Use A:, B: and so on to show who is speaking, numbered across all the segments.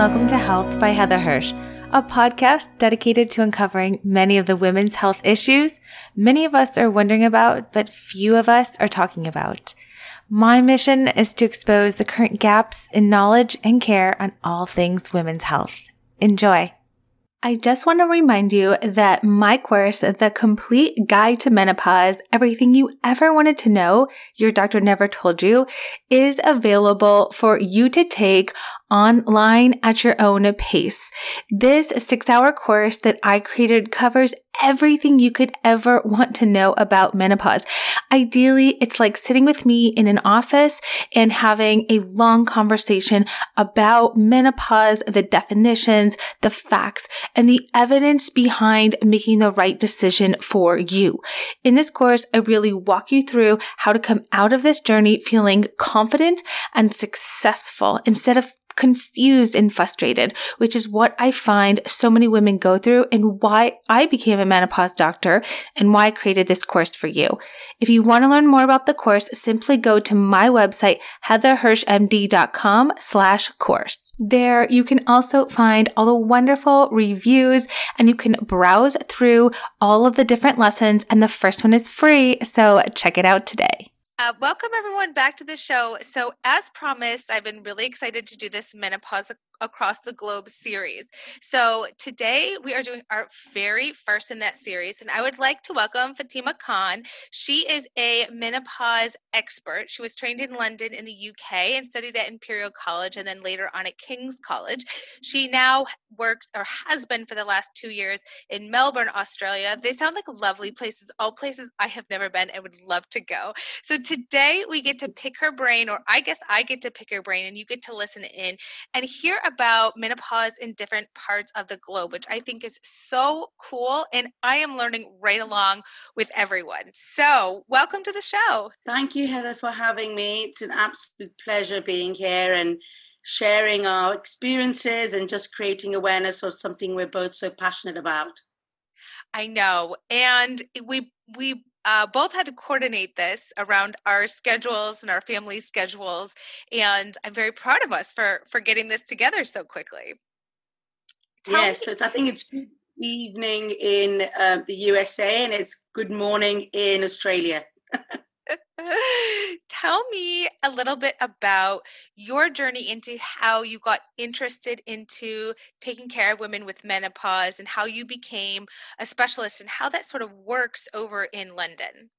A: welcome to Health by Heather Hirsch, a podcast dedicated to uncovering many of the women's health issues many of us are wondering about, but few of us are talking about. My mission is to expose the current gaps in knowledge and care on all things women's health. Enjoy. I just want to remind you that my course, The Complete Guide to Menopause, Everything You Ever Wanted to Know, Your Doctor Never Told You, is available for you to take online at your own pace. This six hour course that I created covers everything you could ever want to know about menopause. Ideally, it's like sitting with me in an office and having a long conversation about menopause, the definitions, the facts, and the evidence behind making the right decision for you. In this course, I really walk you through how to come out of this journey feeling confident and successful instead of confused and frustrated, which is what I find so many women go through and why I became a menopause doctor and why I created this course for you. If you want to learn more about the course, simply go to my website, heatherhirschmd.com slash course. There you can also find all the wonderful reviews and you can browse through all of the different lessons and the first one is free. So check it out today. Uh, welcome everyone back to the show. So, as promised, I've been really excited to do this menopause across the globe series. So today we are doing our very first in that series, and I would like to welcome Fatima Khan. She is a menopause expert. She was trained in London in the UK and studied at Imperial College and then later on at King's College. She now works or has been for the last two years in Melbourne, Australia. They sound like lovely places, all places I have never been and would love to go. So today we get to pick her brain, or I guess I get to pick her brain, and you get to listen in and hear about menopause in different parts of the globe, which I think is so cool. And I am learning right along with everyone. So, welcome to the show.
B: Thank you, Heather, for having me. It's an absolute pleasure being here and sharing our experiences and just creating awareness of something we're both so passionate about.
A: I know. And we we uh, both had to coordinate this around our schedules and our family schedules and i'm very proud of us for for getting this together so quickly.
B: Tell yes me- so i think it's evening in uh, the usa and it's good morning in australia
A: Tell me a little bit about your journey into how you got interested into taking care of women with menopause and how you became a specialist and how that sort of works over in London.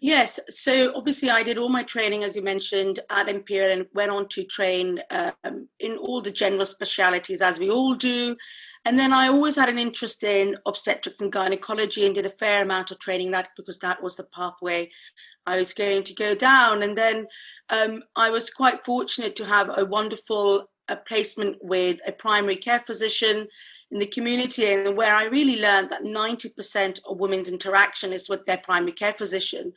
B: Yes, so obviously I did all my training, as you mentioned, at Imperial and went on to train um, in all the general specialities, as we all do. And then I always had an interest in obstetrics and gynecology and did a fair amount of training that because that was the pathway I was going to go down. And then um, I was quite fortunate to have a wonderful uh, placement with a primary care physician in the community and where I really learned that 90% of women's interaction is with their primary care physician.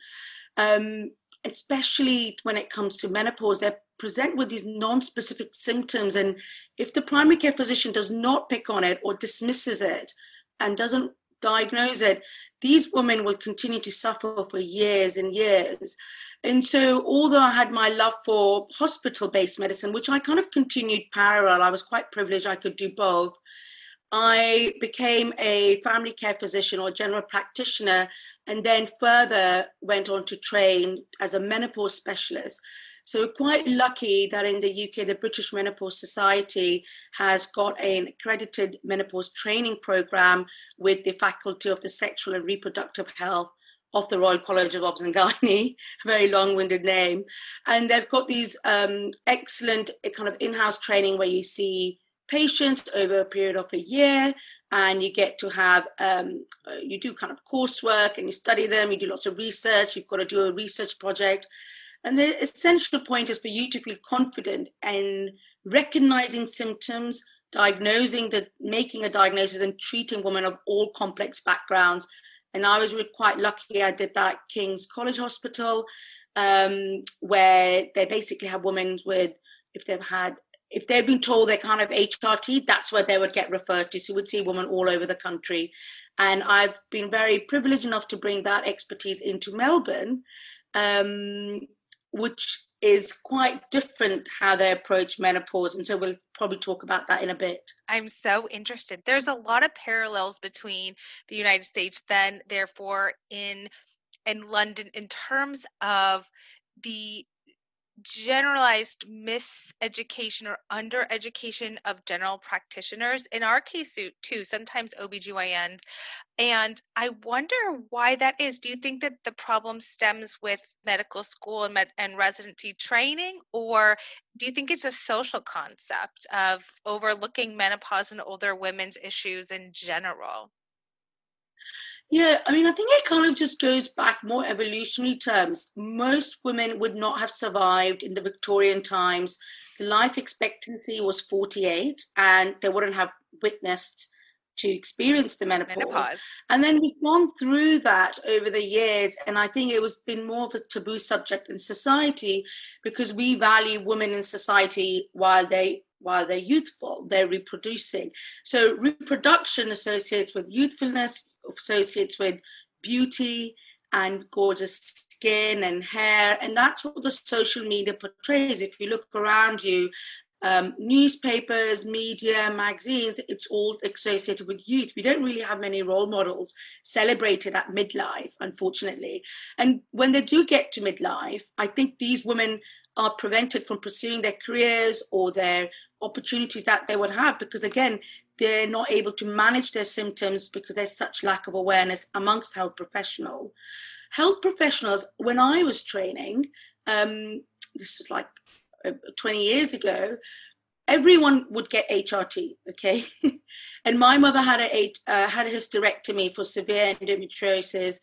B: Um, especially when it comes to menopause, they present with these non-specific symptoms. And if the primary care physician does not pick on it or dismisses it and doesn't diagnose it, these women will continue to suffer for years and years. And so, although I had my love for hospital based medicine, which I kind of continued parallel, I was quite privileged I could do both. I became a family care physician or general practitioner, and then further went on to train as a menopause specialist. So, we're quite lucky that in the UK, the British Menopause Society has got an accredited menopause training program with the Faculty of the Sexual and Reproductive Health of the Royal College of Obs and Gynae, very long-winded name, and they've got these um, excellent kind of in-house training where you see patients over a period of a year and you get to have um, uh, you do kind of coursework and you study them you do lots of research you've got to do a research project and the essential point is for you to feel confident in recognizing symptoms diagnosing the making a diagnosis and treating women of all complex backgrounds and i was quite lucky i did that at king's college hospital um, where they basically have women with if they've had if they'd been told they're kind of HRT, that's where they would get referred to. So we'd see women all over the country. And I've been very privileged enough to bring that expertise into Melbourne, um, which is quite different how they approach menopause. And so we'll probably talk about that in a bit.
A: I'm so interested. There's a lot of parallels between the United States, then, therefore, in in London in terms of the generalized miseducation or undereducation of general practitioners in our case suit too sometimes obgyns and i wonder why that is. Do you think that the problem stems with medical school and, med- and residency training or do you think it's a social concept of overlooking menopause and older women's issues in general
B: yeah, I mean, I think it kind of just goes back more evolutionary terms. Most women would not have survived in the Victorian times. The life expectancy was 48, and they wouldn't have witnessed to experience the menopause. menopause. And then we've gone through that over the years, and I think it was been more of a taboo subject in society because we value women in society while they while they're youthful, they're reproducing. So reproduction associates with youthfulness, associates with beauty and gorgeous skin and hair. And that's what the social media portrays. If you look around you, um, newspapers, media, magazines, it's all associated with youth. We don't really have many role models celebrated at midlife, unfortunately. And when they do get to midlife, I think these women are prevented from pursuing their careers or their opportunities that they would have because again they're not able to manage their symptoms because there's such lack of awareness amongst health professionals health professionals. When i was training um, this was like uh, 20 years ago everyone would get hrt okay? And my mother had a uh, had a hysterectomy for severe endometriosis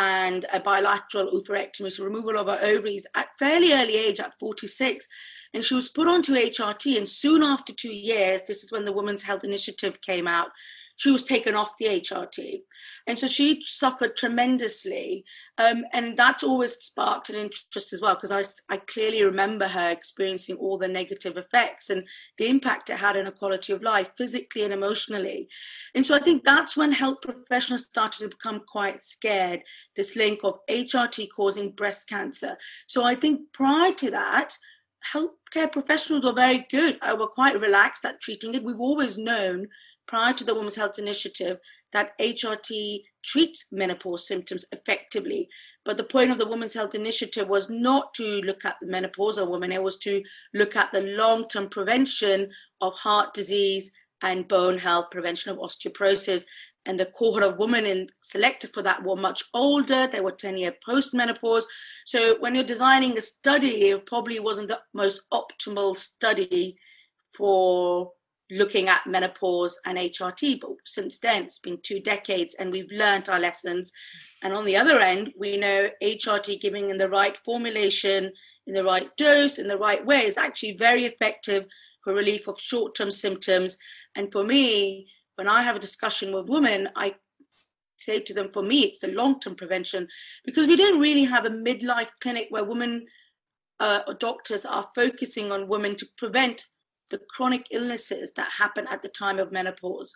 B: and a bilateral oophorectomy, so removal of her ovaries at fairly early age, at 46. And she was put onto HRT, and soon after two years, this is when the Women's Health Initiative came out, she was taken off the HRT. And so she suffered tremendously. Um, and that always sparked an interest as well, because I, I clearly remember her experiencing all the negative effects and the impact it had on her quality of life, physically and emotionally. And so I think that's when health professionals started to become quite scared this link of HRT causing breast cancer. So I think prior to that, healthcare professionals were very good. I were quite relaxed at treating it. We've always known prior to the Women's Health Initiative that HRT treats menopause symptoms effectively. But the point of the Women's Health Initiative was not to look at the menopausal woman, it was to look at the long term prevention of heart disease and bone health, prevention of osteoporosis. And the cohort of women in, selected for that were much older, they were 10 year post menopause. So when you're designing a study, it probably wasn't the most optimal study for looking at menopause and HRT. But since then, it's been two decades and we've learned our lessons. And on the other end, we know HRT giving in the right formulation, in the right dose, in the right way is actually very effective for relief of short term symptoms. And for me, when I have a discussion with women, I say to them, for me, it's the long term prevention because we don't really have a midlife clinic where women uh, doctors are focusing on women to prevent the chronic illnesses that happen at the time of menopause.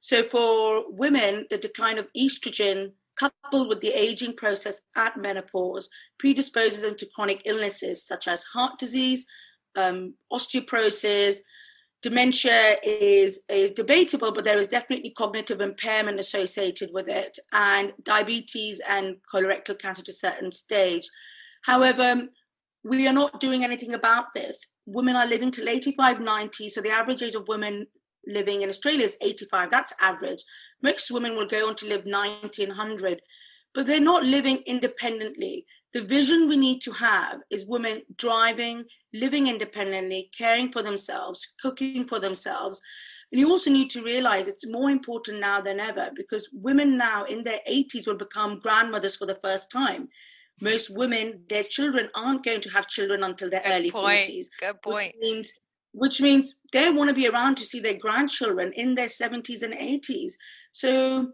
B: So, for women, the decline of estrogen coupled with the aging process at menopause predisposes them to chronic illnesses such as heart disease, um, osteoporosis. Dementia is, is debatable, but there is definitely cognitive impairment associated with it, and diabetes and colorectal cancer to a certain stage. However, we are not doing anything about this women are living till 85, 90. So the average age of women living in Australia is 85. That's average. Most women will go on to live 90 and 100, but they're not living independently. The vision we need to have is women driving, living independently, caring for themselves, cooking for themselves. And you also need to realize it's more important now than ever because women now in their 80s will become grandmothers for the first time most women, their children aren't going to have children until their Good early point. 40s.
A: Good point.
B: Which means, which means they want to be around to see their grandchildren in their 70s and 80s. So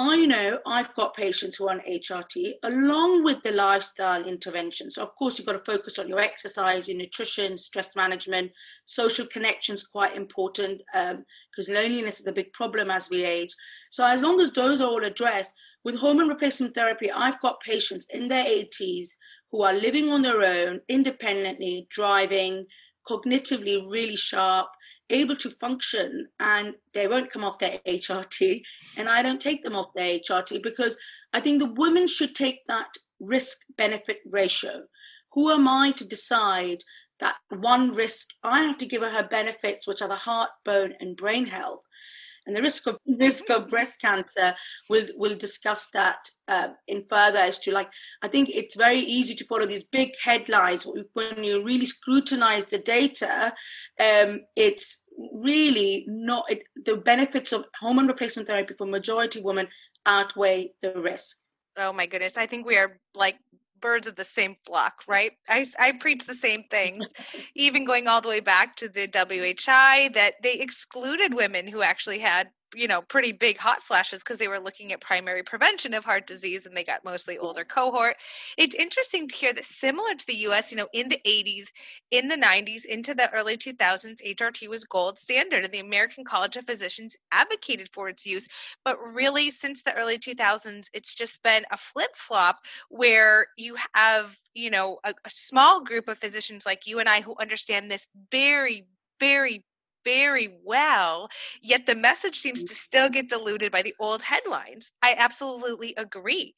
B: I know I've got patients who are on HRT along with the lifestyle intervention. So, of course, you've got to focus on your exercise, your nutrition, stress management, social connections, quite important because um, loneliness is a big problem as we age. So, as long as those are all addressed, with hormone replacement therapy, I've got patients in their 80s who are living on their own, independently, driving, cognitively really sharp, able to function and they won't come off their HRT and I don't take them off their HRT because I think the women should take that risk benefit ratio. Who am I to decide that one risk I have to give her her benefits, which are the heart, bone, and brain health, and the risk of risk of breast cancer we'll we'll discuss that uh, in further as to like i think it's very easy to follow these big headlines. When you really scrutinize the data um, it's really not it, the benefits of hormone replacement therapy for majority women outweigh the risk.
A: Oh my goodness. I think we are like birds of the same flock, right? I, I preach the same things, even going all the way back to the WHI that they excluded women who actually had you know pretty big hot flashes because they were looking at primary prevention of heart disease and they got mostly older cohort. It's interesting to hear that similar to the us you know in the 80s in the 90s into the early 2000s hrt was gold standard and the american college of physicians advocated for its use. But really since the early 2000s it's just been a flip-flop where you have you know a, a small group of physicians like you and i who understand this very very very well, yet the message seems mm. to still get diluted by the old headlines. I absolutely agree.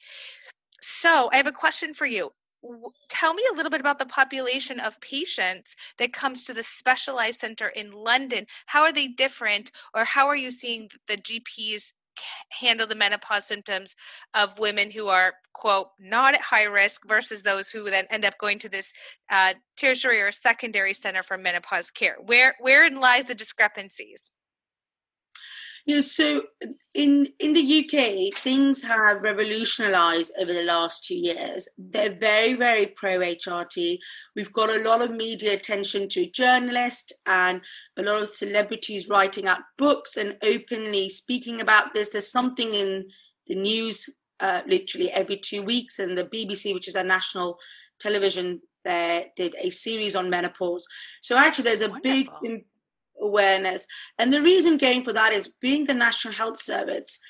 A: So, I have a question for you. Tell me a little bit about the population of patients that comes to the specialized center in London. How are they different, or how are you seeing the GPs handle the menopause symptoms of women who are quote not at high risk versus those who then end up going to this uh, tertiary or secondary center for menopause care. Where wherein lies the discrepancies
B: yeah, so in in the UK, things have revolutionized over the last two years. They're very, very pro HRT. We've got a lot of media attention to journalists and a lot of celebrities writing out books and openly speaking about this. There's something in the news uh, literally every two weeks, and the BBC, which is a national television, there did a series on menopause. So actually, there's a Wonderful. big awareness. And the reason going for that is being the National Health Service,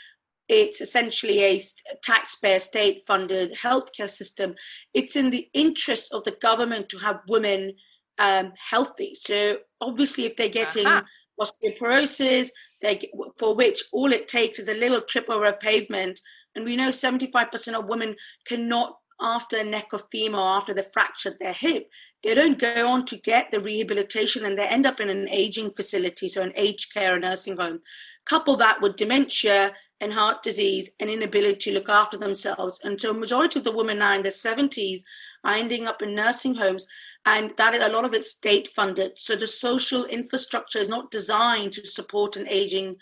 B: it's essentially a taxpayer state funded healthcare system. It's in the interest of the government to have women um, healthy. So obviously, if they're getting uh-huh. osteoporosis, they for which all it takes is a little trip over a pavement, and we know 75% of women cannot after a neck of femur after they fractured their hip they don't go on to get the rehabilitation and they end up in an aging facility so an aged care or nursing home. Couple that with dementia and heart disease and inability to look after themselves. And so a majority of the women now in their 70s are ending up in nursing homes and that is a lot of it's state funded so the social infrastructure is not designed to support an aging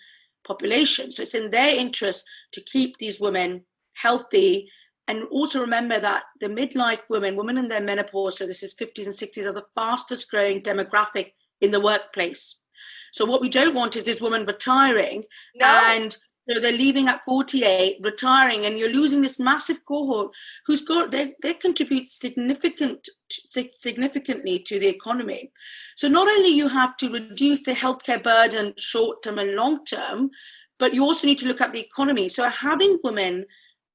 B: population. So it's in their interest to keep these women healthy and also remember that the midlife women, women in their menopause, so this is 50s and 60s, are the fastest growing demographic in the workplace. So what we don't want is this woman retiring no. and so they're leaving at 48, retiring, and you're losing this massive cohort who's got they, they contribute significant significantly to the economy. So not only you have to reduce the healthcare burden short term and long term, but you also need to look at the economy. So having women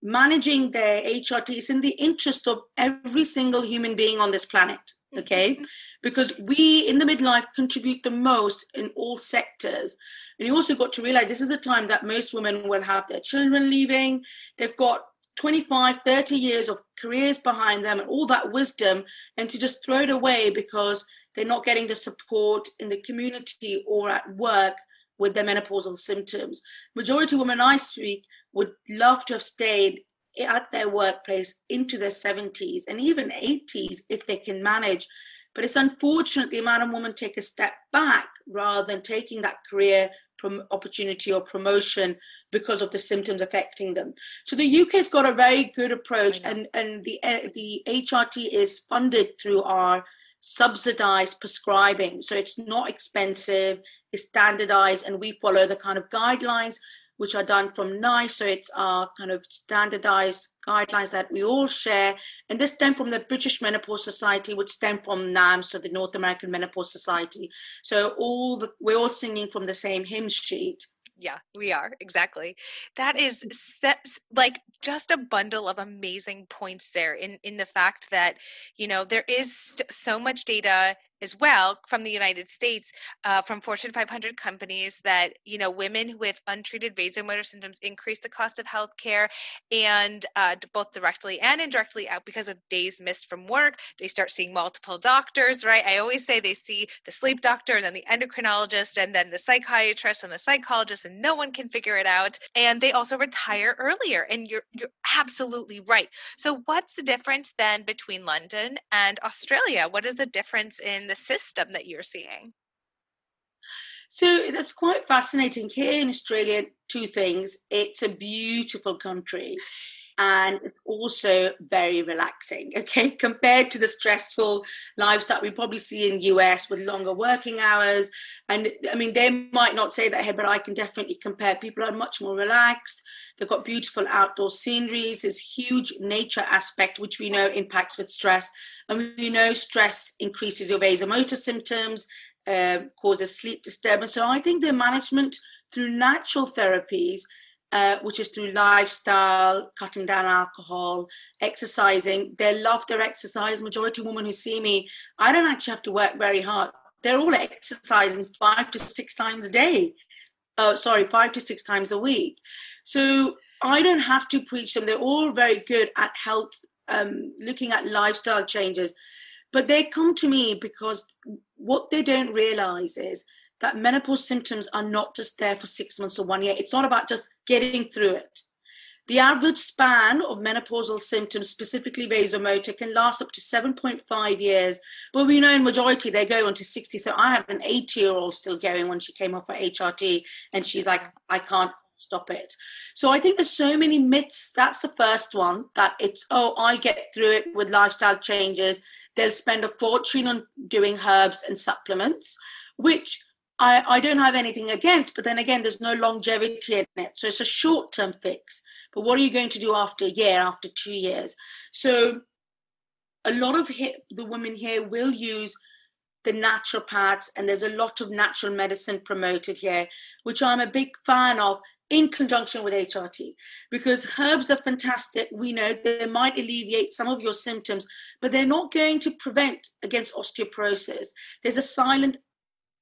B: managing their HRT is in the interest of every single human being on this planet. Okay, mm-hmm. because we in the midlife contribute the most in all sectors. And you also got to realize this is the time that most women will have their children leaving. They've got 25, 30 years of careers behind them and all that wisdom, and to just throw it away because they're not getting the support in the community or at work with their menopausal symptoms. Majority of women I speak would love to have stayed at their workplace into their 70s and even 80s if they can manage. But it's unfortunate the amount of women take a step back rather than taking that career prom- opportunity or promotion because of the symptoms affecting them. So the UK's got a very good approach, and and the uh, the HRT is funded through our subsidized prescribing. So it's not expensive, it's standardized, and we follow the kind of guidelines which are done from NICE. So it's our kind of standardized guidelines that we all share. And this stem from the British Menopause Society, which stem from NAM, so the North American Menopause Society. So all the, we're all singing from the same hymn sheet
A: yeah we are exactly that is like just a bundle of amazing points there in in the fact that you know there is so much data as well from the United States, uh, from Fortune 500 companies, that you know women with untreated vasomotor symptoms increase the cost of healthcare, and uh, both directly and indirectly out because of days missed from work. They start seeing multiple doctors, right? I always say they see the sleep doctor, and then the endocrinologist, and then the psychiatrist and the psychologist, and no one can figure it out. And they also retire earlier. And you're you're absolutely right. So what's the difference then between London and Australia? What is the difference in the the system that you're seeing?
B: So that's quite fascinating. Here in Australia, two things. It's a beautiful country and also very relaxing okay? Compared to the stressful lives that we probably see in us with longer working hours and i mean they might not say that here but i can definitely compare. People are much more relaxed. They've got beautiful outdoor sceneries. There's huge nature aspect which we know impacts with stress. And we know stress increases your vasomotor symptoms um, causes sleep disturbance. So i think the management through natural therapies uh, which is through lifestyle, cutting down alcohol, exercising. They love their exercise. Majority of women who see me, I don't actually have to work very hard. They're all exercising five to six times a day. Uh, sorry, five to six times a week. So I don't have to preach them. They're all very good at health, um, looking at lifestyle changes. But they come to me because what they don't realize is that menopause symptoms are not just there for six months or one year. It's not about just getting through it. The average span of menopausal symptoms, specifically vasomotor, can last up to 7.5 years. But we know in majority they go on to 60. So I had an 80 year old still going when she came off her HRT, and she's like, I can't stop it. So I think there's so many myths. That's the first one that it's, oh, I'll get through it with lifestyle changes. They'll spend a fortune on doing herbs and supplements, which I, I don't have anything against, but then again, there's no longevity in it. So it's a short term fix. But what are you going to do after a year, after two years? So a lot of the women here will use the naturopaths, and there's a lot of natural medicine promoted here, which I'm a big fan of in conjunction with HRT because herbs are fantastic. We know they might alleviate some of your symptoms, but they're not going to prevent against osteoporosis. There's a silent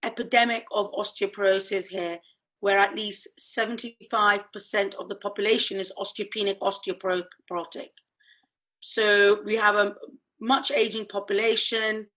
B: epidemic of osteoporosis here, where at least 75% of the population is osteopenic, osteoporotic. So we have a much aging population.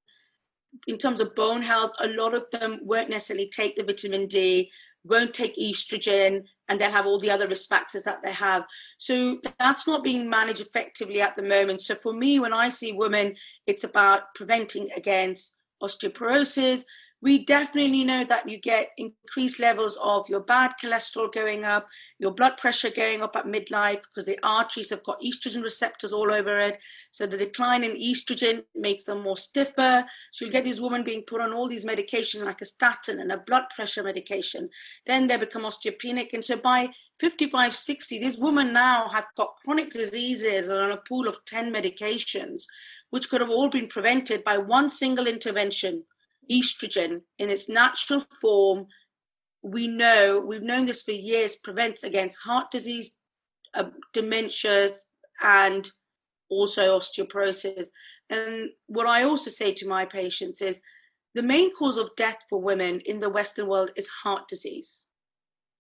B: In terms of bone health, a lot of them won't necessarily take the vitamin D, won't take estrogen, and they'll have all the other risk factors that they have. So that's not being managed effectively at the moment. So for me, when I see women, it's about preventing against osteoporosis, we definitely know that you get increased levels of your bad cholesterol going up, your blood pressure going up at midlife because the arteries have got estrogen receptors all over it. So the decline in estrogen makes them more stiffer. So you get these women being put on all these medications like a statin and a blood pressure medication. Then they become osteopenic. And so by 55, 60, these women now have got chronic diseases and on a pool of 10 medications, which could have all been prevented by one single intervention estrogen in its natural form, we know, we've known this for years, prevents against heart disease, uh, dementia, and also osteoporosis. And what I also say to my patients is the main cause of death for women in the Western world is heart disease,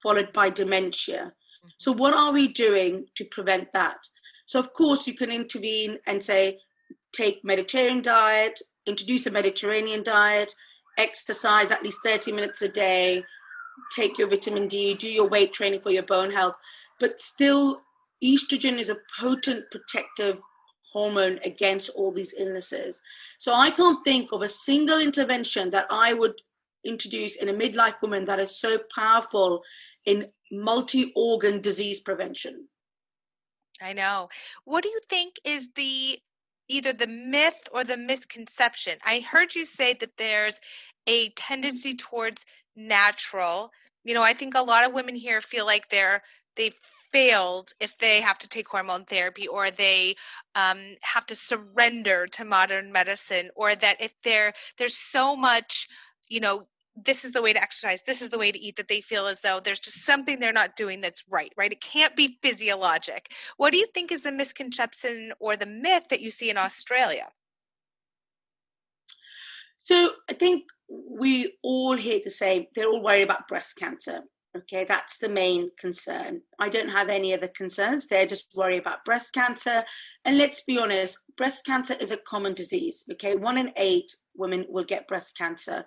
B: followed by dementia. Mm-hmm. So, what are we doing to prevent that? So, of course, you can intervene and say, take Mediterranean diet, introduce a Mediterranean diet, exercise at least 30 minutes a day, take your vitamin D, do your weight training for your bone health. But still, estrogen is a potent protective hormone against all these illnesses. So I can't think of a single intervention that I would introduce in a midlife woman that is so powerful in multi organ disease prevention.
A: I know. What do you think is the either the myth or the misconception. I heard you say that there's a tendency towards natural you know, I think a lot of women here feel like they're they've failed if they have to take hormone therapy or they um, have to surrender to modern medicine or that if they're there's so much you know this is the way to exercise this is the way to eat that they feel as though there's just something they're not doing that's right right it can't be physiologic what do you think is the misconception or the myth that you see in australia
B: so i think we all hear the same they're all worried about breast cancer Okay, that's the main concern. I don't have any other concerns. They're just worried about breast cancer. And let's be honest, breast cancer is a common disease. Okay, one in eight women will get breast cancer.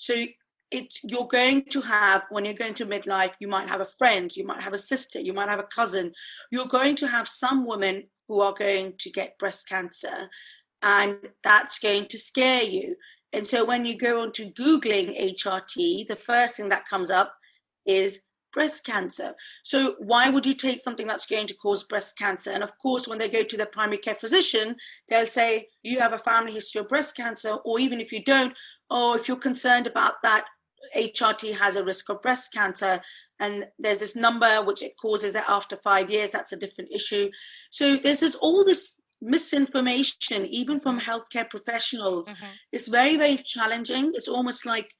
B: So it's you're going to have when you're going to midlife, you might have a friend, you might have a sister, you might have a cousin. You're going to have some women who are going to get breast cancer, and that's going to scare you. And so when you go on to Googling HRT, the first thing that comes up is breast cancer. So why would you take something that's going to cause breast cancer? And of course, when they go to their primary care physician, they'll say, you have a family history of breast cancer, or even if you don't, or if you're concerned about that, HRT has a risk of breast cancer. And there's this number which it causes it after five years. That's a different issue. So there's this all this misinformation, even from healthcare professionals. Mm-hmm. It's very, very challenging. It's almost like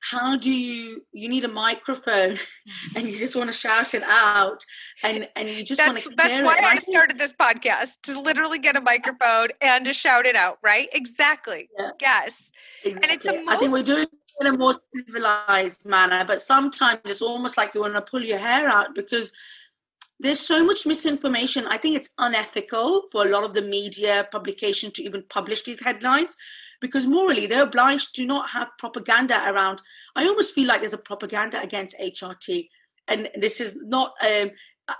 B: how do you you need a microphone and you just want to shout it out and and you just
A: that's,
B: want
A: to that's why i started this podcast to literally get a microphone and to shout it out right? Exactly. Yeah. yes. Exactly. and it's a
B: i think we're doing it in a more civilized manner but sometimes it's almost like you want to pull your hair out because there's so much misinformation. I think it's unethical for a lot of the media publication to even publish these headlines because morally they're obliged to not have propaganda around. I almost feel like there's a propaganda against HRT, and this is not. Um,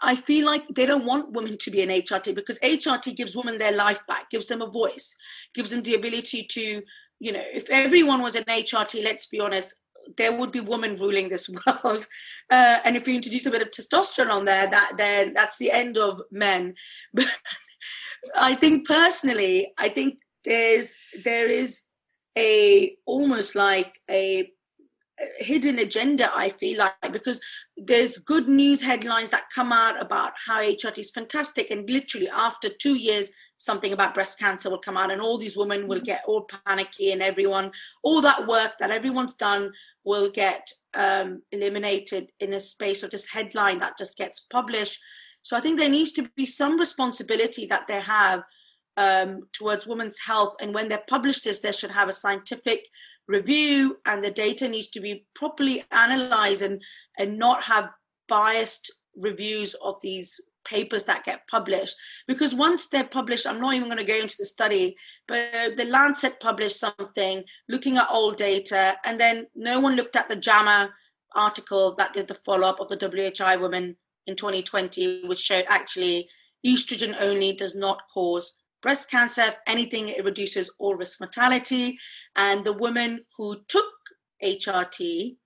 B: I feel like they don't want women to be an HRT because HRT gives women their life back, gives them a voice, gives them the ability to, you know, if everyone was an HRT, let's be honest, there would be women ruling this world. Uh, and if you introduce a bit of testosterone on there, that then that's the end of men. But I think personally, I think there's there is a almost like a hidden agenda i feel like because there's good news headlines that come out about how hrt is fantastic and literally after two years something about breast cancer will come out and all these women will get all panicky and everyone all that work that everyone's done will get um, eliminated in a space of this headline that just gets published. So i think there needs to be some responsibility that they have um, towards women's health. And when they publish this, they should have a scientific review and the data needs to be properly analyzed and, and not have biased reviews of these papers that get published because once they're published i'm not even going to go into the study but the lancet published something looking at old data and then no one looked at the jama article that did the follow-up of the whi women in 2020 which showed actually estrogen only does not cause breast cancer. If anything, it reduces all risk mortality. And the woman who took HRT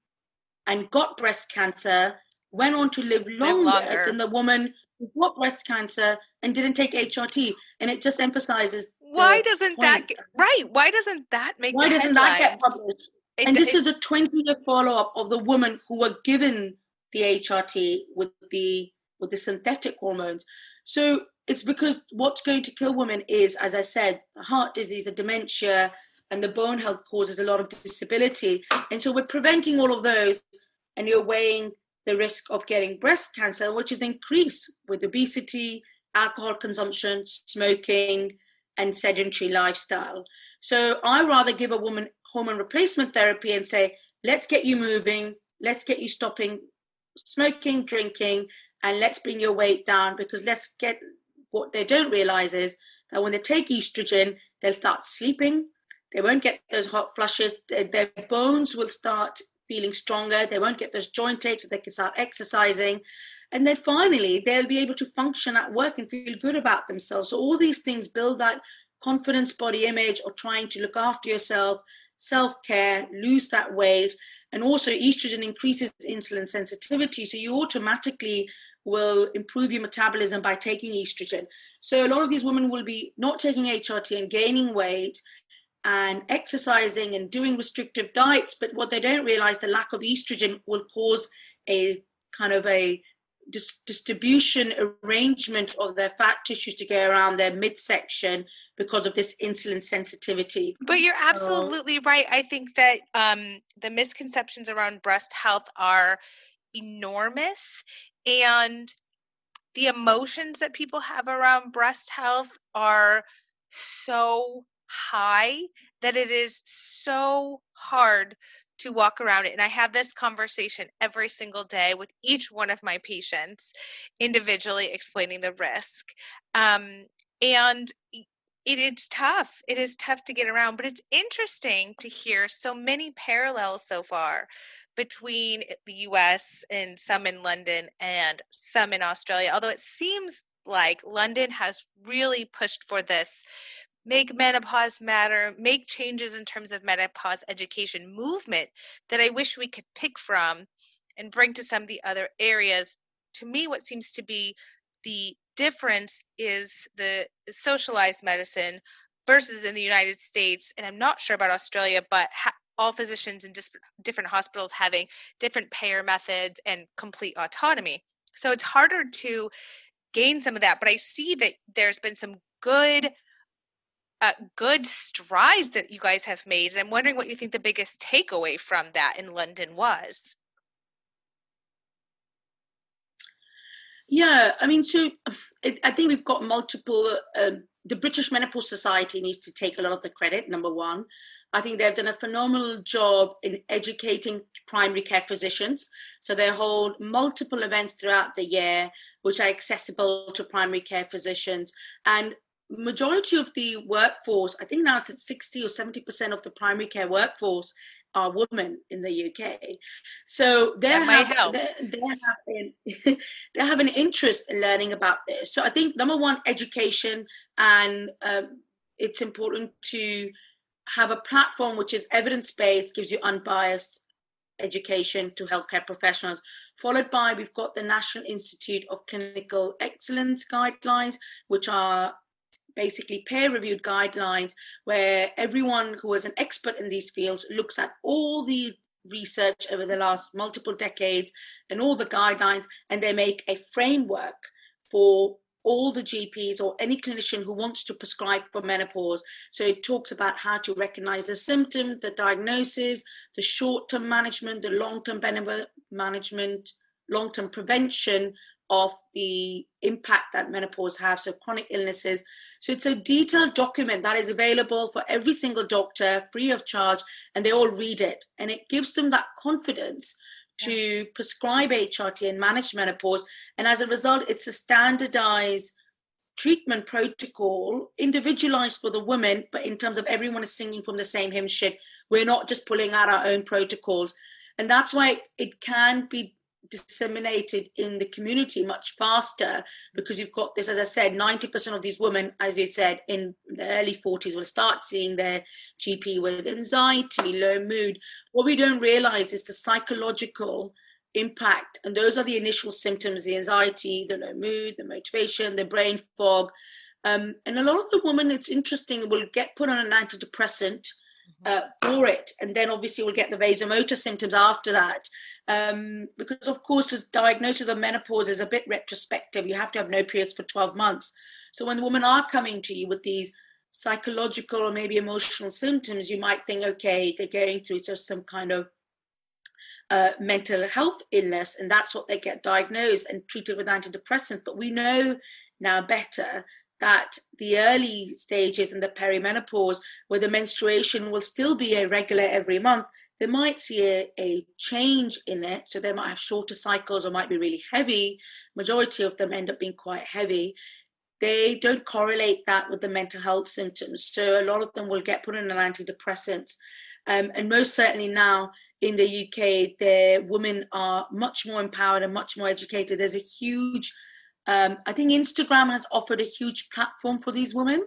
B: and got breast cancer went on to live longer, longer. than the woman who got breast cancer and didn't take HRT. And it just emphasizes
A: why doesn't point. that get, right? Why doesn't that make why doesn't headlines? that get published?
B: It, and this it, is a 20 year follow up of the women who were given the HRT with the with the synthetic hormones. So it's because what's going to kill women is, as I said, heart disease, the dementia, and the bone health causes a lot of disability. And so we're preventing all of those, and you're weighing the risk of getting breast cancer, which is increased with obesity, alcohol consumption, smoking, and sedentary lifestyle. So I rather give a woman hormone replacement therapy and say, let's get you moving, let's get you stopping smoking, drinking, and let's bring your weight down because let's get what they don't realize is that when they take estrogen, they'll start sleeping. They won't get those hot flushes. Their, bones will start feeling stronger. They won't get those joint aches. So they can start exercising. And then finally, they'll be able to function at work and feel good about themselves. So all these things build that confidence, body image, or trying to look after yourself, self care, lose that weight. And also, estrogen increases insulin sensitivity. So you automatically will improve your metabolism by taking estrogen. So a lot of these women will be not taking HRT and gaining weight and exercising and doing restrictive diets, but what they don't realize the lack of estrogen will cause a kind of a dis- distribution arrangement of their fat tissues to go around their midsection because of this insulin sensitivity.
A: But you're absolutely uh, right. I think that um, the misconceptions around breast health are enormous and the emotions that people have around breast health are so high that it is so hard to walk around it. And I have this conversation every single day with each one of my patients, individually explaining the risk. Um, and it is tough. It is tough to get around, but it's interesting to hear so many parallels so far between the US and some in London and some in Australia. Although it seems like London has really pushed for this make menopause matter, make changes in terms of menopause education movement that I wish we could pick from and bring to some of the other areas. To me, what seems to be the difference is the socialized medicine versus in the United States, and I'm not sure about Australia, but ha- all physicians in dis- different hospitals having different payer methods and complete autonomy. So it's harder to gain some of that, but I see that there's been some good uh, good strides that you guys have made. And I'm wondering what you think the biggest takeaway from that in London was.
B: Yeah, I mean, so it, I think we've got multiple. Uh, the British Menopause Society needs to take a lot of the credit. Number one, I think they've done a phenomenal job in educating primary care physicians. So they hold multiple events throughout the year, which are accessible to primary care physicians. And majority of the workforce, I think now it's at 60 or 70% of the primary care workforce are women in the UK. So they have, they, they, have an, they have an interest in learning about this. So I think number one, education, and um, it's important to have a platform which is evidence based, gives you unbiased education to healthcare professionals. Followed by, we've got the National Institute of Clinical Excellence guidelines, which are basically peer reviewed guidelines where everyone who is an expert in these fields looks at all the research over the last multiple decades and all the guidelines and they make a framework for all the GPs or any clinician who wants to prescribe for menopause. So it talks about how to recognize the symptom, the diagnosis, the short term management, the long term management, long term prevention of the impact that menopause has, so chronic illnesses. So it's a detailed document that is available for every single doctor free of charge, and they all read it. And it gives them that confidence to prescribe HRT and manage menopause. And as a result, it's a standardized treatment protocol, individualized for the women, but in terms of everyone is singing from the same hymn sheet. We're not just pulling out our own protocols. And that's why it can be disseminated in the community much faster because you've got this, as I said, 90% of these women, as you said, in the early 40s will start seeing their GP with anxiety, low mood. What we don't realize is the psychological impact. And those are the initial symptoms the anxiety, the low mood, the motivation, the brain fog. Um, and a lot of the women, it's interesting, will get put on an antidepressant. Uh, for it. And then obviously we'll get the vasomotor symptoms after that. Um, because of course the diagnosis of menopause is a bit retrospective. You have to have no periods for 12 months. So when the women are coming to you with these psychological or maybe emotional symptoms, you might think, okay, they're going through just some kind of uh, mental health illness, and that's what they get diagnosed and treated with antidepressants. But we know now better that the early stages in the perimenopause, where the menstruation will still be irregular every month, they might see a, a change in it. So they might have shorter cycles or might be really heavy. Majority of them end up being quite heavy. They don't correlate that with the mental health symptoms. So a lot of them will get put on an antidepressant. Um, and most certainly now in the UK, the women are much more empowered and much more educated. There's a huge um, I think Instagram has offered a huge platform for these women,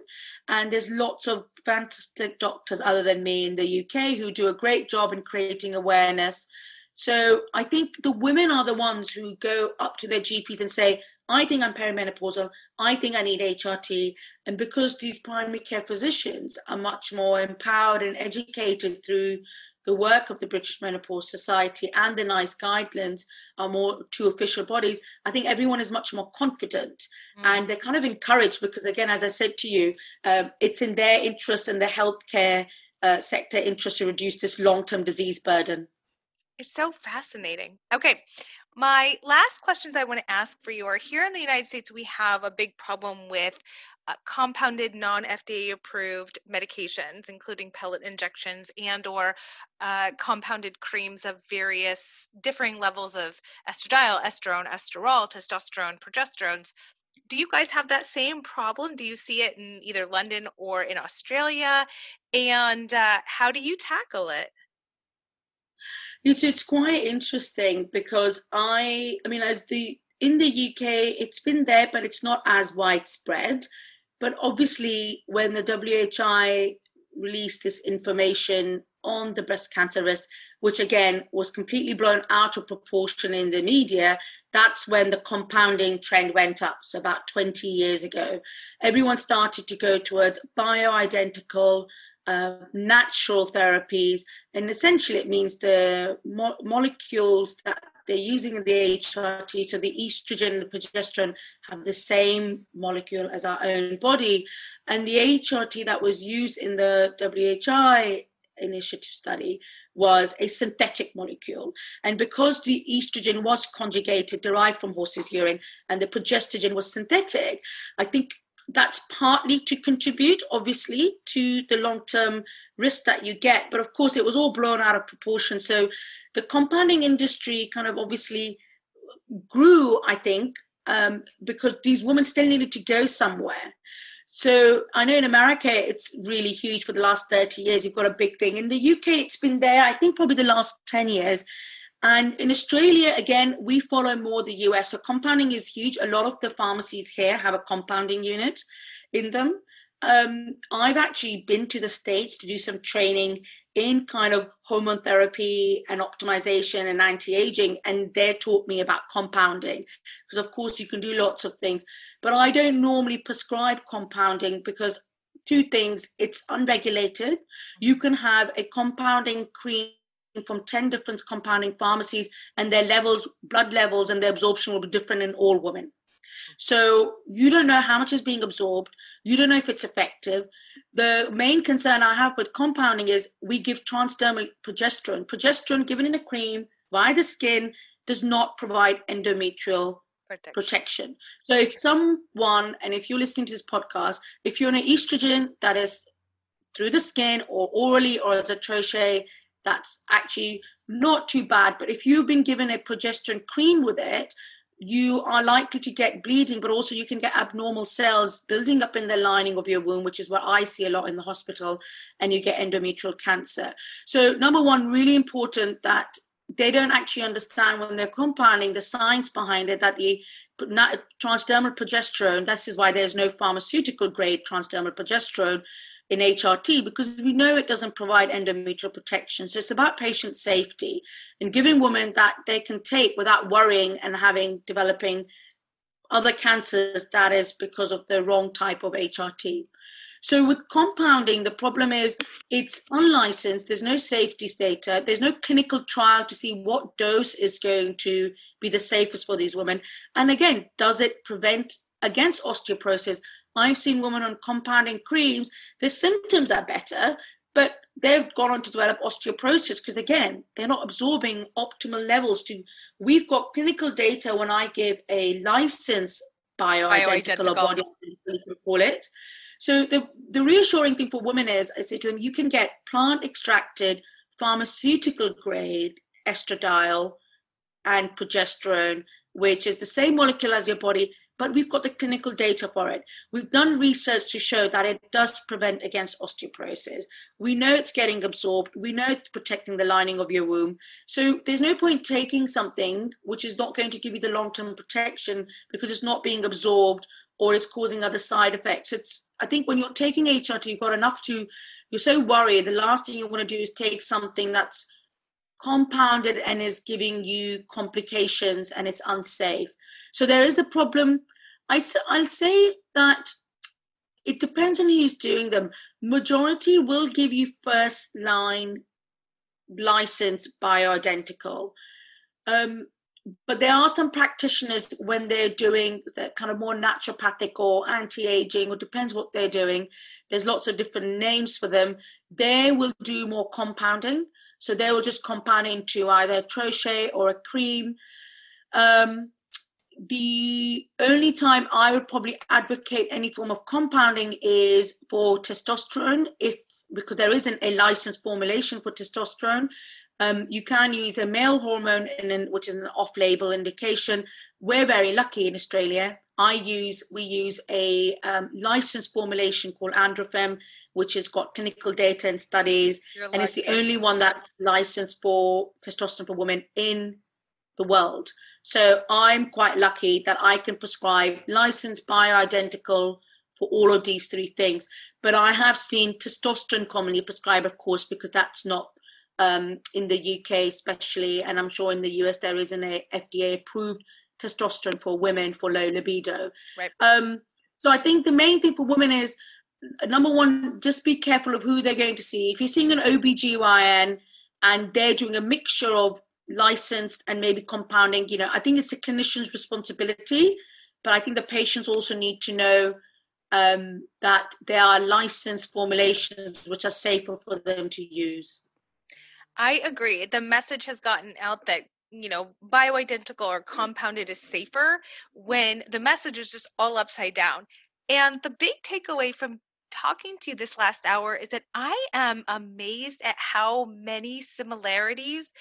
B: and there's lots of fantastic doctors other than me in the UK who do a great job in creating awareness. So I think the women are the ones who go up to their GPs and say, I think I'm perimenopausal. I think I need HRT. And because these primary care physicians are much more empowered and educated through the work of the British Menopause Society and the NICE guidelines are more two official bodies, I think everyone is much more confident mm. and they're kind of encouraged because, again, as I said to you, um, it's in their interest and the healthcare uh, sector interest to reduce this long term disease burden.
A: It's so fascinating. Okay. My last questions I want to ask for you are here in the United States, we have a big problem with uh, compounded non-FDA approved medications, including pellet injections and or uh, compounded creams of various differing levels of estradiol, estrone, estriol, testosterone, progesterones. Do you guys have that same problem? Do you see it in either London or in Australia? And uh, how do you tackle it?
B: It's, it's quite interesting because I, I mean, as the in the UK, it's been there, but it's not as widespread. But obviously, when the WHI released this information on the breast cancer risk, which again was completely blown out of proportion in the media, that's when the compounding trend went up. So, about 20 years ago, everyone started to go towards bioidentical. Natural therapies, and essentially it means the mo- molecules that they're using in the HRT, so the estrogen and the progesterone have the same molecule as our own body. And the HRT that was used in the WHI initiative study was a synthetic molecule. And because the estrogen was conjugated, derived from horse's urine, and the progesterone was synthetic, I think that's partly to contribute, obviously, to the long term risk that you get. But of course, it was all blown out of proportion. So the compounding industry kind of obviously grew, I think, um, because these women still needed to go somewhere. So I know in America it's really huge for the last 30 years. You've got a big thing. In the UK, it's been there, I think, probably the last 10 years. And in Australia, again, we follow more the US. So compounding is huge. A lot of the pharmacies here have a compounding unit in them. Um, I've actually been to the States to do some training in kind of hormone therapy and optimization and anti-aging and they taught me about compounding because of course you can do lots of things but i don't normally prescribe compounding because two things it's unregulated you can have a compounding cream from 10 different compounding pharmacies and their levels blood levels and their absorption will be different in all women so you don't know how much is being absorbed you don't know if it's effective the main concern I have with compounding is we give transdermal progesterone. Progesterone given in a cream via the skin does not provide endometrial protection. protection. So if someone, and if you're listening to this podcast, if you're on an estrogen that is through the skin or orally or as a troche, that's actually not too bad. But if you've been given a progesterone cream with it, you are likely to get bleeding, but also you can get abnormal cells building up in the lining of your womb, which is what I see a lot in the hospital, and you get endometrial cancer. So, number one, really important that they don't actually understand when they're compounding the science behind it that the transdermal progesterone, this is why there's no pharmaceutical grade transdermal progesterone in HRT because we know it doesn't provide endometrial protection. So it's about patient safety and giving women that they can take without worrying and having developing other cancers that is because of the wrong type of HRT. So with compounding, the problem is it's unlicensed, there's no safety data, there's no clinical trial to see what dose is going to be the safest for these women. And again, does it prevent against osteoporosis? I've seen women on compounding creams, their symptoms are better, but they've gone on to develop osteoporosis because again, they're not absorbing optimal levels to we've got clinical data when I give a license bioidentical, bioidentical. body call it. So the, the reassuring thing for women is I say to them, you can get plant extracted pharmaceutical grade estradiol and progesterone, which is the same molecule as your body, but we've got the clinical data for it. We've done research to show that it does prevent against osteoporosis. We know it's getting absorbed. We know it's protecting the lining of your womb. So there's no point taking something which is not going to give you the long-term protection because it's not being absorbed or it's causing other side effects. It's I think when you're taking HRT, you've got enough to you're so worried. The last thing you want to do is take something that's compounded and is giving you complications and it's unsafe. So there is a problem. I, I'll say that it depends on who's doing them. Majority will give you first line licensed bioidentical. Um, but there are some practitioners when they're doing the kind of more naturopathic or anti-aging, or depends what they're doing. There's lots of different names for them. They will do more compounding. So they will just compound into either a troche or a cream. Um, the only time I would probably advocate any form of compounding is for testosterone, if because there isn't a licensed formulation for testosterone. Um, you can use a male hormone, in, which is an off-label indication. We're very lucky in Australia. I use we use a um, licensed formulation called AndroFeme, which has got clinical data and studies, and it's the only one that's licensed for testosterone for women in the world. So I'm quite lucky that I can prescribe licensed bioidentical for all of these three things. But I have seen testosterone commonly prescribed, of course, because that's not um, in the UK, especially, and I'm sure in the US there isn't a FDA approved testosterone for women for low libido.
A: Right.
B: Um, so I think the main thing for women is number one, just be careful of who they're going to see. If you're seeing an OBGYN and they're doing a mixture of licensed and maybe compounding, you know, I think it's a clinician's responsibility, but I think the patients also need to know um, that there are licensed formulations which are safer for them to use.
A: I agree. The message has gotten out that you know bioidentical or compounded is safer when the message is just all upside down. And the big takeaway from talking to this last hour is that I am amazed at how many similarities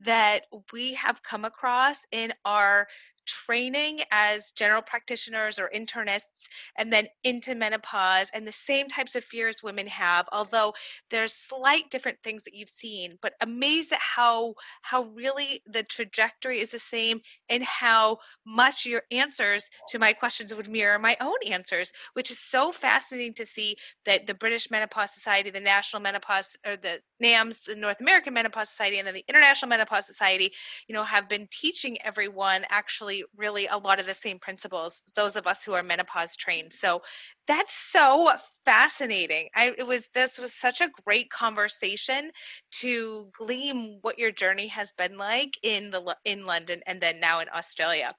A: that we have come across in our training as general practitioners or internists and then into menopause and the same types of fears women have although there's slight different things that you've seen but amazed at how how really the trajectory is the same and how much your answers to my questions would mirror my own answers which is so fascinating to see that the british menopause society the national menopause or the nams the north american menopause society and then the international menopause society you know have been teaching everyone actually really a lot of the same principles those of us who are menopause trained. So that's so fascinating. I it was this was such a great conversation to glean what your journey has been like in the in london and then now in australia.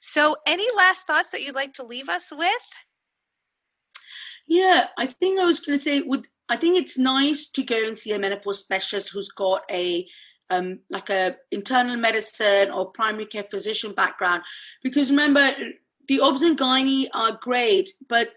A: So any last thoughts that you'd like to leave us with?
B: Yeah i think i was going to say would i think it's nice to go and see a menopause specialist who's got a um, like a internal medicine or primary care physician background. Because remember the obs and gynae are great but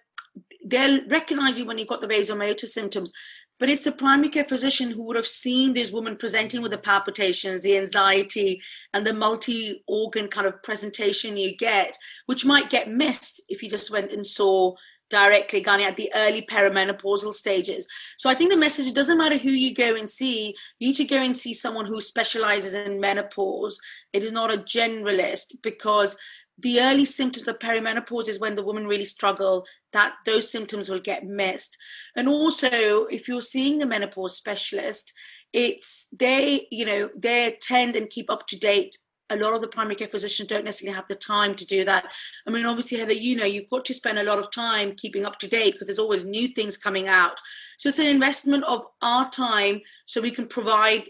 B: they'll recognize you when you've got the vasomotor symptoms. But it's the primary care physician who would have seen this woman presenting with the palpitations the anxiety and the multi-organ kind of presentation you get which might get missed if you just went and saw directly gynae at the early perimenopausal stages. So I think the message it doesn't matter who you go and see, you need to go and see someone who specializes in menopause. It is not a generalist because the early symptoms of perimenopause is when the woman really struggle that those symptoms will get missed and also if you're seeing a menopause specialist it's they you know they tend and keep up to date a lot of the primary care physicians don't necessarily have the time to do that. I mean, obviously, Heather, you know, you've got to spend a lot of time keeping up to date because there's always new things coming out. So it's an investment of our time so we can provide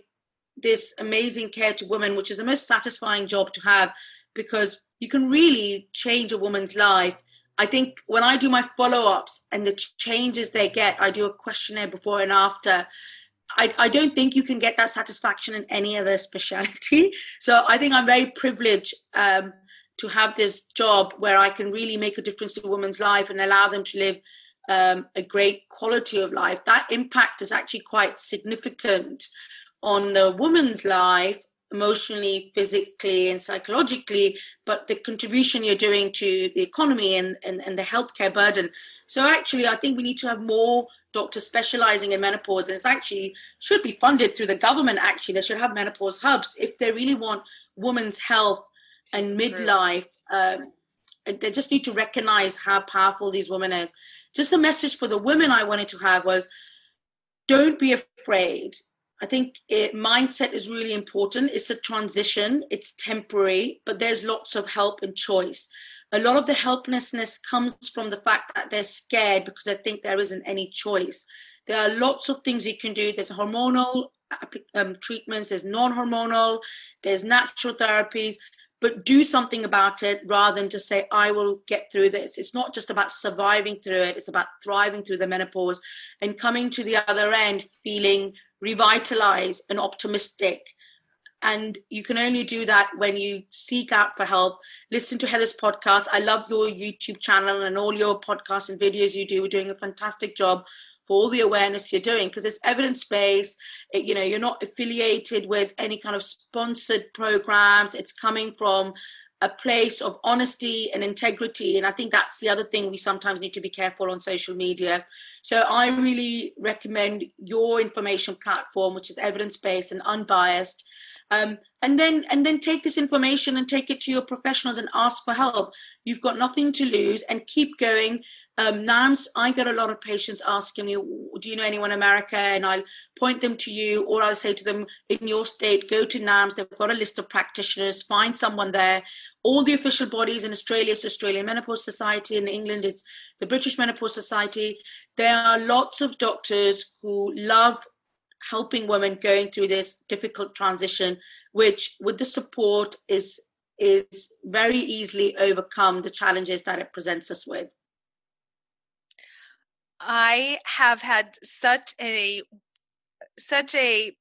B: this amazing care to women, which is the most satisfying job to have because you can really change a woman's life. I think when I do my follow ups and the changes they get, I do a questionnaire before and after I, I don't think you can get that satisfaction in any other specialty. So I think I'm very privileged um, to have this job where I can really make a difference to a woman's life and allow them to live um, a great quality of life. That impact is actually quite significant on the woman's life, emotionally, physically, and psychologically, but the contribution you're doing to the economy and, and, and the healthcare burden. So actually, I think we need to have more doctors specializing in menopause is actually should be funded through the government actually. They should have menopause hubs if they really want women's health and midlife um, they just need to recognize how powerful these women is. Just a message for the women i wanted to have was don't be afraid. I think it, mindset is really important. It's a transition. It's temporary but there's lots of help and choice a lot of the helplessness comes from the fact that they're scared because they think there isn't any choice. There are lots of things you can do. There's hormonal um, treatments, there's non hormonal, there's natural therapies, but do something about it rather than just say, I will get through this. It's not just about surviving through it, it's about thriving through the menopause and coming to the other end feeling revitalized and optimistic. And you can only do that when you seek out for help. Listen to Heather's podcast. I love your YouTube channel and all your podcasts and videos you do. You're doing a fantastic job for all the awareness you're doing because it's evidence based. It, you know, you're not affiliated with any kind of sponsored programs. It's coming from a place of honesty and integrity. And I think that's the other thing we sometimes need to be careful on social media. So I really recommend your information platform, which is evidence based and unbiased. Um, and then and then take this information and take it to your professionals and ask for help. You've got nothing to lose and keep going um, NAMS, I get a lot of patients asking me, do you know anyone in America? And I'll point them to you, or I'll say to them, in your state, go to NAMS. They've got a list of practitioners, find someone there. All the official bodies in Australia, it's Australian Menopause Society. In England, it's the British Menopause Society. There are lots of doctors who love helping women going through this difficult transition, which with the support is is very easily overcome the challenges that it presents us with.
A: I have had such a such a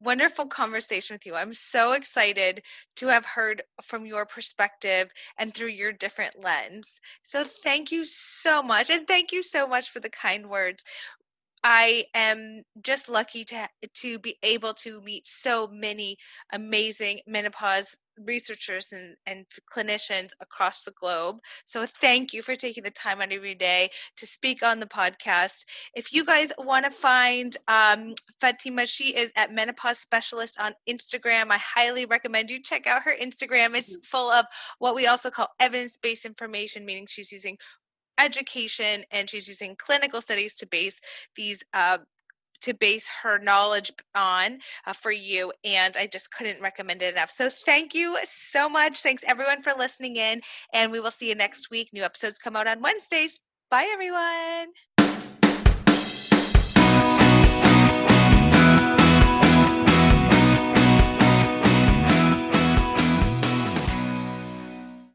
A: wonderful conversation with you. I'm so excited to have heard from your perspective and through your different lens. So thank you so much and thank you so much for the kind words. I am just lucky to to be able to meet so many amazing menopause researchers and, and clinicians across the globe. So thank you for taking the time out of your day to speak on the podcast. If you guys want to find um, Fatima, she is at Menopause Specialist on Instagram. I highly recommend you check out her Instagram. It's mm-hmm. full of what we also call evidence-based information, meaning she's using education and she's using clinical studies to base these uh, to base her knowledge on uh, for you. And I just couldn't recommend it enough. So thank you so much. Thanks everyone for listening in. And we will see you next week. New episodes come out on Wednesdays. Bye, everyone.